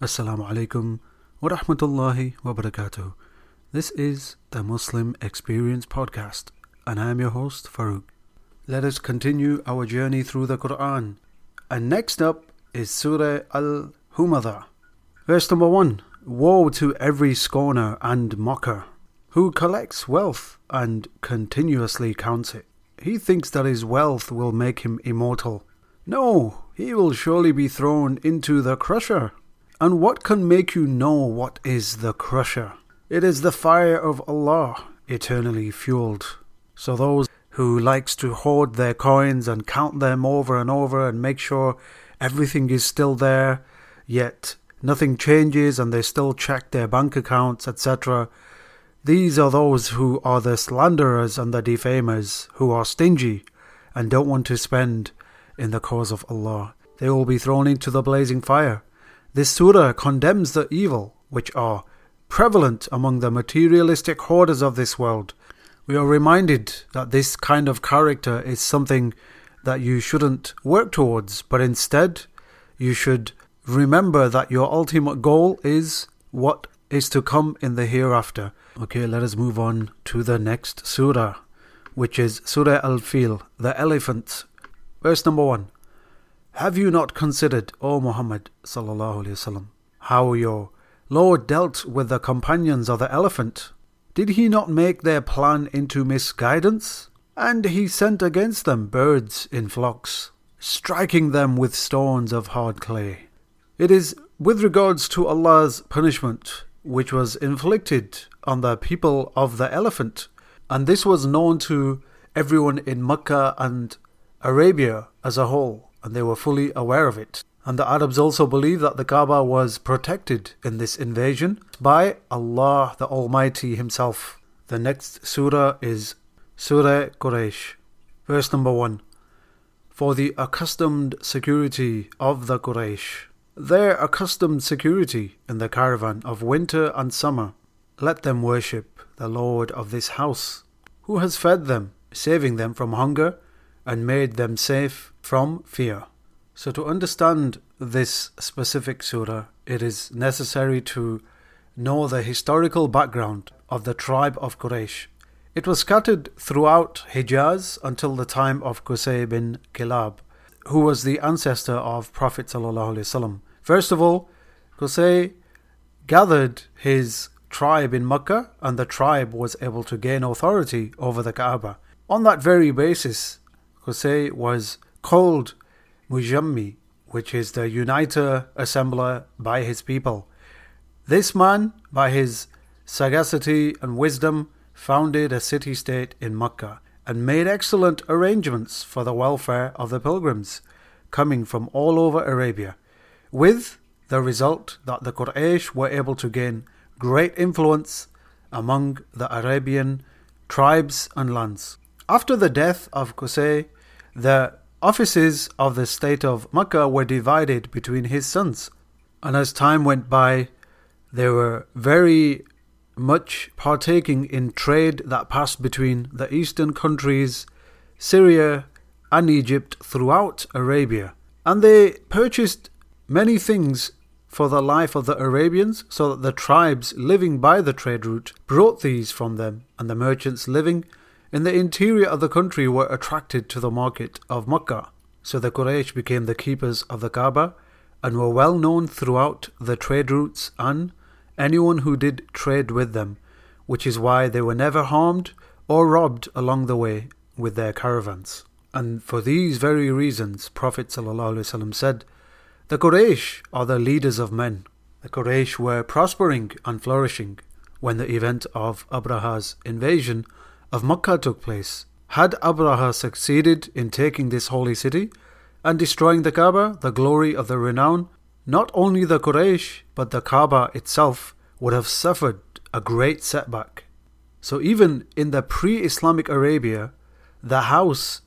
Assalamu alaikum wa rahmatullahi wa barakatuh. This is the Muslim Experience Podcast, and I am your host, Farouk. Let us continue our journey through the Quran. And next up is Surah Al Humazah. Verse number one Woe to every scorner and mocker who collects wealth and continuously counts it. He thinks that his wealth will make him immortal. No, he will surely be thrown into the crusher. And what can make you know what is the crusher? It is the fire of Allah, eternally fueled. So those who likes to hoard their coins and count them over and over and make sure everything is still there, yet nothing changes and they still check their bank accounts, etc. These are those who are the slanderers and the defamers, who are stingy and don't want to spend in the cause of Allah. They will be thrown into the blazing fire. This surah condemns the evil which are prevalent among the materialistic hoarders of this world. We are reminded that this kind of character is something that you shouldn't work towards, but instead you should remember that your ultimate goal is what is to come in the hereafter. Okay, let us move on to the next surah, which is Surah Al Fil, the elephant. Verse number one. Have you not considered, O Muhammad sallallahu alaihi wasallam, how your Lord dealt with the companions of the elephant? Did he not make their plan into misguidance? And he sent against them birds in flocks, striking them with stones of hard clay. It is with regards to Allah's punishment, which was inflicted on the people of the elephant, and this was known to everyone in Mecca and Arabia as a whole and they were fully aware of it. And the Arabs also believed that the Kaaba was protected in this invasion by Allah the Almighty Himself. The next surah is Surah Quraysh, verse number 1. For the accustomed security of the Quraysh, their accustomed security in the caravan of winter and summer, let them worship the Lord of this house, who has fed them, saving them from hunger and made them safe from fear. So, to understand this specific surah, it is necessary to know the historical background of the tribe of Quraysh. It was scattered throughout Hijaz until the time of Qusay bin Kilab, who was the ancestor of Prophet. First of all, Qusay gathered his tribe in Mecca, and the tribe was able to gain authority over the Kaaba. On that very basis, Qusay was called Mujammi, which is the uniter, assembler by his people. This man, by his sagacity and wisdom, founded a city state in Mecca and made excellent arrangements for the welfare of the pilgrims coming from all over Arabia, with the result that the Quraysh were able to gain great influence among the Arabian tribes and lands. After the death of Qusay, the offices of the state of Makkah were divided between his sons. And as time went by, they were very much partaking in trade that passed between the eastern countries, Syria, and Egypt throughout Arabia. And they purchased many things for the life of the Arabians, so that the tribes living by the trade route brought these from them, and the merchants living in the interior of the country were attracted to the market of Makkah. So the Quraysh became the keepers of the Kaaba and were well known throughout the trade routes and anyone who did trade with them, which is why they were never harmed or robbed along the way with their caravans. And for these very reasons, Prophet ﷺ said, The Quraysh are the leaders of men. The Quraysh were prospering and flourishing when the event of Abraha's invasion of Makkah took place. Had Abraha succeeded in taking this holy city and destroying the Kaaba, the glory of the renown, not only the Quraysh but the Kaaba itself would have suffered a great setback. So even in the pre-Islamic Arabia, the house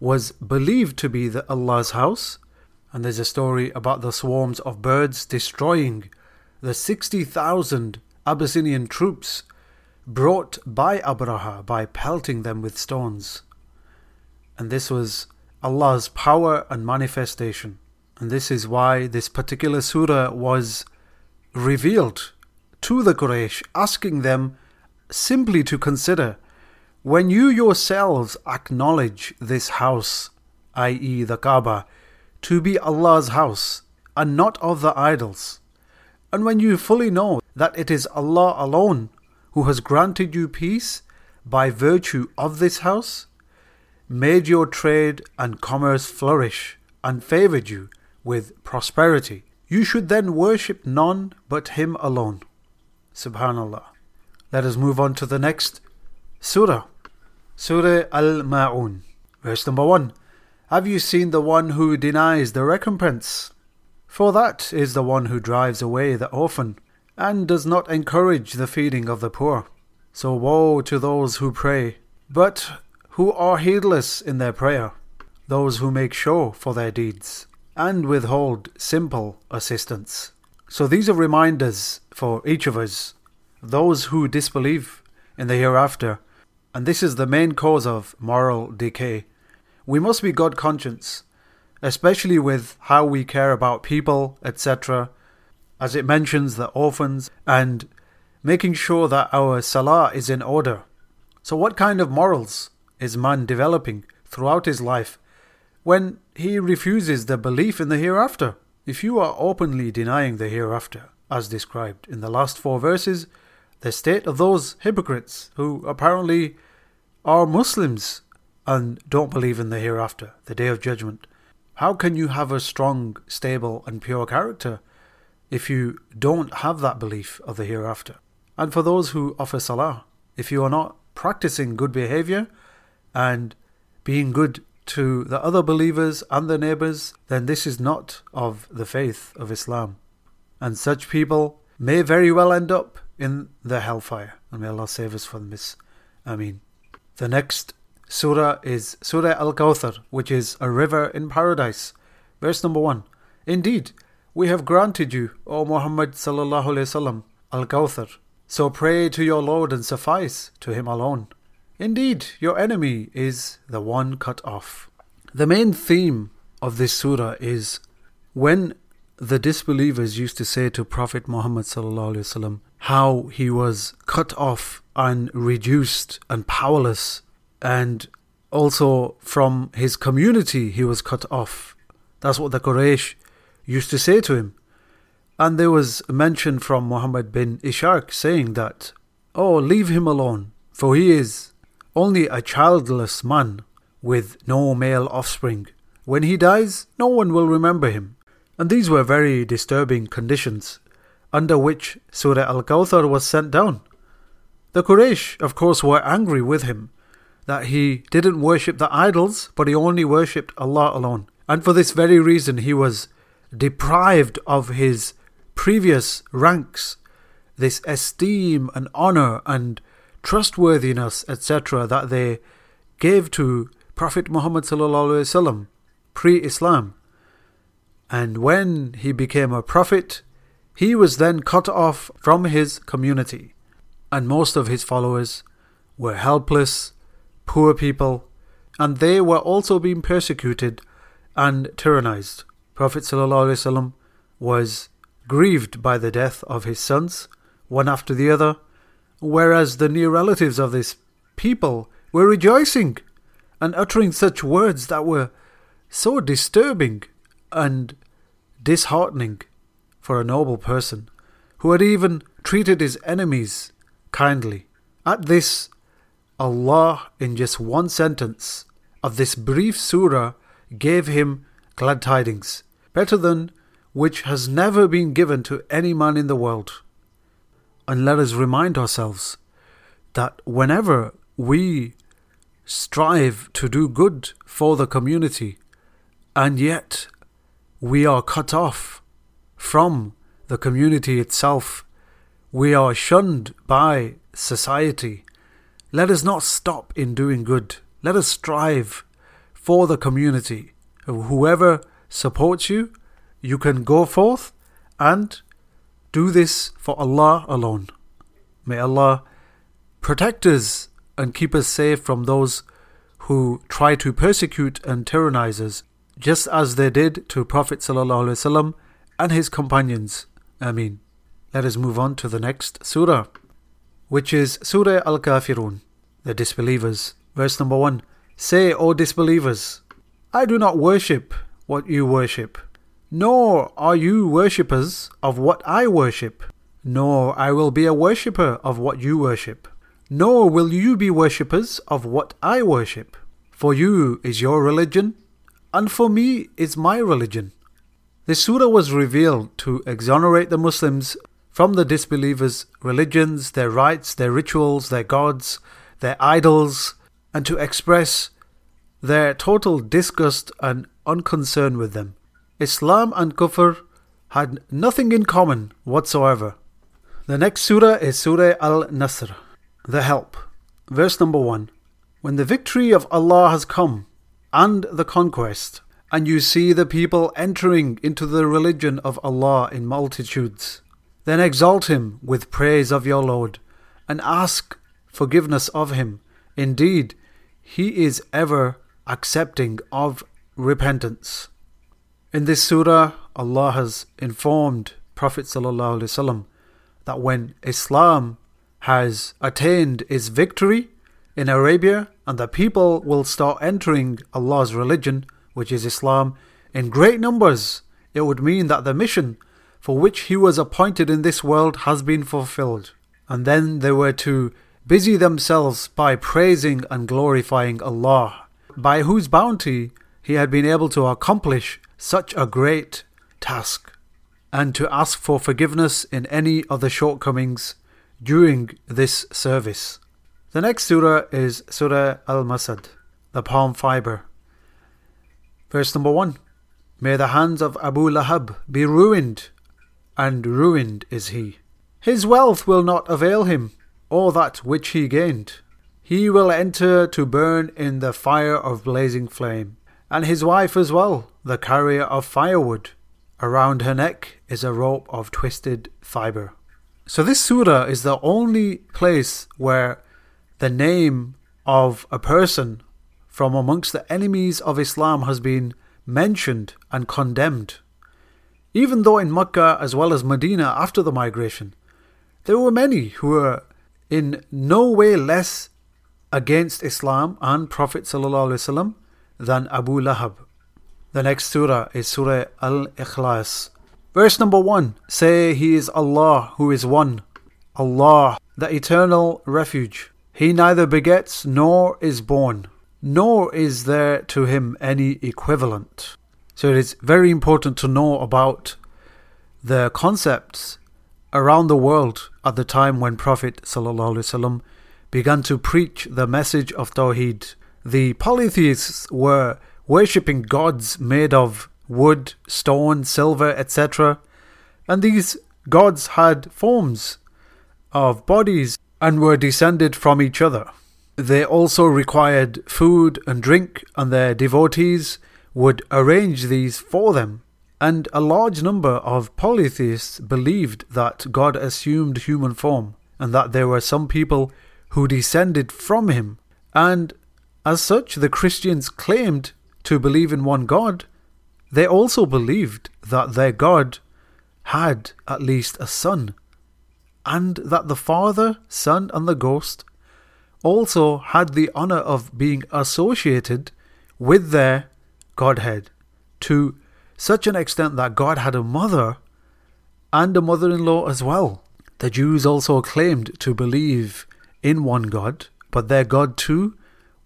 was believed to be the Allah's house, and there's a story about the swarms of birds destroying the 60,000 Abyssinian troops brought by Abraha by pelting them with stones. And this was Allah's power and manifestation. And this is why this particular surah was revealed to the Quraysh, asking them simply to consider when you yourselves acknowledge this house, i.e., the Kaaba, to be Allah's house and not of the idols, and when you fully know that it is Allah alone who has granted you peace by virtue of this house, made your trade and commerce flourish, and favoured you with prosperity, you should then worship none but Him alone. Subhanallah. Let us move on to the next surah. Surah Al Ma'un. Verse number 1. Have you seen the one who denies the recompense? For that is the one who drives away the orphan, and does not encourage the feeding of the poor. So woe to those who pray, but who are heedless in their prayer, those who make show for their deeds, and withhold simple assistance. So these are reminders for each of us, those who disbelieve in the hereafter, and this is the main cause of moral decay. We must be God conscious especially with how we care about people, etc., as it mentions the orphans and making sure that our salah is in order. So, what kind of morals is man developing throughout his life when he refuses the belief in the hereafter? If you are openly denying the hereafter, as described in the last four verses, the state of those hypocrites who apparently are Muslims and don't believe in the hereafter, the day of judgment. How can you have a strong, stable, and pure character if you don't have that belief of the hereafter? And for those who offer salah, if you are not practicing good behavior and being good to the other believers and the neighbors, then this is not of the faith of Islam. And such people may very well end up in the hellfire. And may Allah save us from this. I mean, the next surah is Surah Al Kawthar, which is a river in paradise. Verse number 1 Indeed, we have granted you, O Muhammad sallallahu alaihi wasallam, Al Kawthar. So pray to your Lord and suffice to Him alone. Indeed, your enemy is the one cut off. The main theme of this surah is when the disbelievers used to say to Prophet Muhammad sallallahu how he was cut off and reduced and powerless and also from his community he was cut off. That's what the Quraysh used to say to him. And there was a mention from Muhammad bin Ishaq saying that, Oh, leave him alone, for he is only a childless man with no male offspring. When he dies, no one will remember him. And these were very disturbing conditions under which Surah Al Kawthar was sent down. The Quraysh, of course, were angry with him that he didn't worship the idols, but he only worshipped Allah alone. And for this very reason, he was deprived of his previous ranks, this esteem and honor and trustworthiness, etc., that they gave to Prophet Muhammad pre-Islam. And when he became a prophet, he was then cut off from his community, and most of his followers were helpless poor people, and they were also being persecuted and tyrannized. Prophet ﷺ was grieved by the death of his sons, one after the other, whereas the near relatives of this people were rejoicing and uttering such words that were so disturbing and disheartening for a noble person who had even treated his enemies kindly. At this, Allah, in just one sentence of this brief surah, gave him glad tidings, better than which has never been given to any man in the world. And let us remind ourselves that whenever we strive to do good for the community, and yet we are cut off from the community itself, we are shunned by society, let us not stop in doing good. Let us strive for the community. Whoever supports you, you can go forth and do this for Allah alone. May Allah protect us and keep us safe from those who try to persecute and tyrannize us, just as they did to Prophet ﷺ and his companions. Ameen. let us move on to the next surah, which is Surah Al Kafirun, the disbelievers. Verse number 1 Say, O disbelievers, I do not worship what you worship, nor are you worshippers of what I worship, nor I will be a worshipper of what you worship, nor will you be worshippers of what I worship. For you is your religion, and for me is my religion. This surah was revealed to exonerate the Muslims from the disbelievers' religions, their rites, their rituals, their gods, their idols, and to express their total disgust and unconcern with them. Islam and Kufr had nothing in common whatsoever. The next surah is Surah Al Nasr, the help. Verse number 1 When the victory of Allah has come, and the conquest, and you see the people entering into the religion of Allah in multitudes, then exalt Him with praise of your Lord, and ask forgiveness of Him. Indeed, He is ever accepting of repentance. In this surah, Allah has informed Prophet ﷺ that when Islam has attained its victory in Arabia and the people will start entering Allah's religion, which is Islam, in great numbers, it would mean that the mission for which he was appointed in this world has been fulfilled. And then they were to busy themselves by praising and glorifying Allah, by whose bounty he had been able to accomplish such a great task, and to ask for forgiveness in any of the shortcomings during this service. The next surah is Surah Al Masad, the palm fiber. Verse number 1 May the hands of Abu Lahab be ruined and ruined is he. His wealth will not avail him, or that which he gained. He will enter to burn in the fire of blazing flame, and his wife as well, the carrier of firewood. Around her neck is a rope of twisted fibre. So, this surah is the only place where the name of a person from amongst the enemies of Islam has been mentioned and condemned. Even though in Mecca as well as Medina after the migration, there were many who were in no way less against Islam and Prophet ﷺ than Abu Lahab. The next surah is Surah Al Ikhlas. Verse number 1 Say, He is Allah who is one, Allah, the eternal refuge. He neither begets nor is born, nor is there to him any equivalent. So it is very important to know about the concepts around the world at the time when Prophet ﷺ began to preach the message of Tawheed. The polytheists were worshipping gods made of wood, stone, silver, etc. And these gods had forms of bodies and were descended from each other. They also required food and drink, and their devotees would arrange these for them, and a large number of polytheists believed that God assumed human form and that there were some people who descended from him. And as such, the Christians claimed to believe in one God. They also believed that their God had at least a son, and that the Father, Son, and the Ghost also had the honor of being associated with their Godhead to such an extent that God had a mother and a mother in law as well. The Jews also claimed to believe in one God, but their God too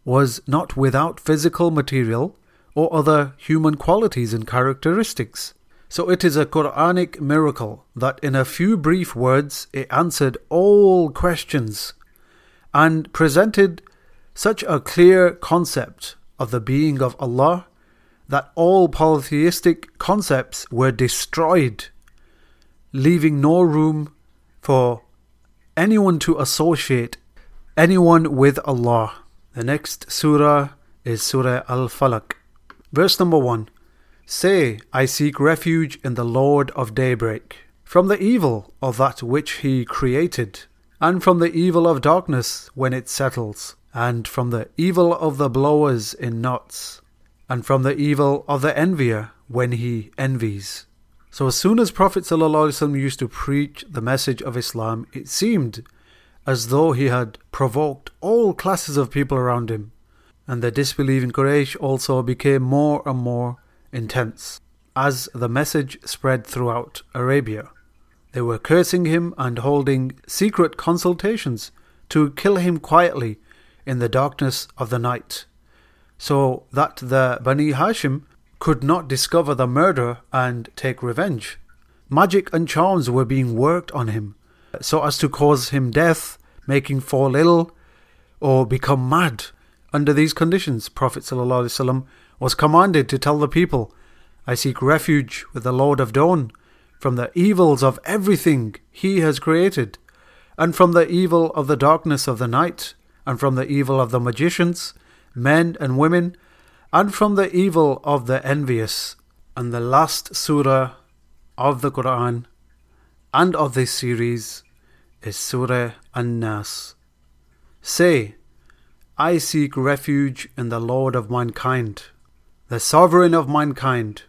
was not without physical material or other human qualities and characteristics. So it is a Quranic miracle that in a few brief words it answered all questions and presented such a clear concept of the being of Allah that all polytheistic concepts were destroyed, leaving no room for anyone to associate anyone with Allah. The next surah is Surah Al Falaq. Verse number 1 Say, I seek refuge in the Lord of daybreak, from the evil of that which He created, and from the evil of darkness when it settles, and from the evil of the blowers in knots and from the evil of the envier when he envies. So as soon as Prophet ﷺ used to preach the message of Islam, it seemed as though he had provoked all classes of people around him, and their disbelief in Quraysh also became more and more intense as the message spread throughout Arabia. They were cursing him and holding secret consultations to kill him quietly in the darkness of the night, so that the Bani Hashim could not discover the murder and take revenge. Magic and charms were being worked on him so as to cause him death, making fall ill, or become mad. Under these conditions, Prophet ﷺ was commanded to tell the people, I seek refuge with the Lord of Dawn from the evils of everything He has created, and from the evil of the darkness of the night, and from the evil of the magicians, men and women, and from the evil of the envious. And the last surah of the Quran and of this series is Surah An-Nas. Say, I seek refuge in the Lord of mankind, the sovereign of mankind,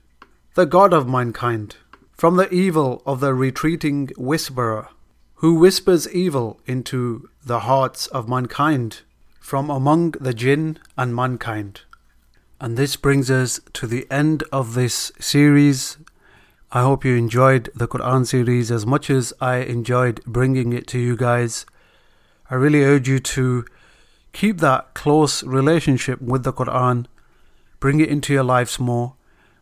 the God of mankind, from the evil of the retreating whisperer, who whispers evil into the hearts of mankind, from among the jinn and mankind. And this brings us to the end of this series. I hope you enjoyed the Quran series as much as I enjoyed bringing it to you guys. I really urge you to keep that close relationship with the Quran, bring it into your lives more.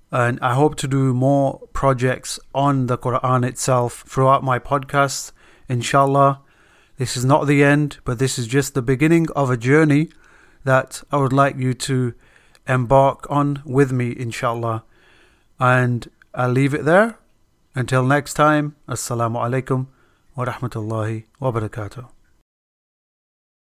And I hope to do more projects on the Quran itself throughout my podcast, inshallah. This is not the end, but this is just the beginning of a journey that I would like you to embark on with me, inshallah. And I'll leave it there. Until next time, Assalamu alaikum wa rahmatullahi wa barakatuh.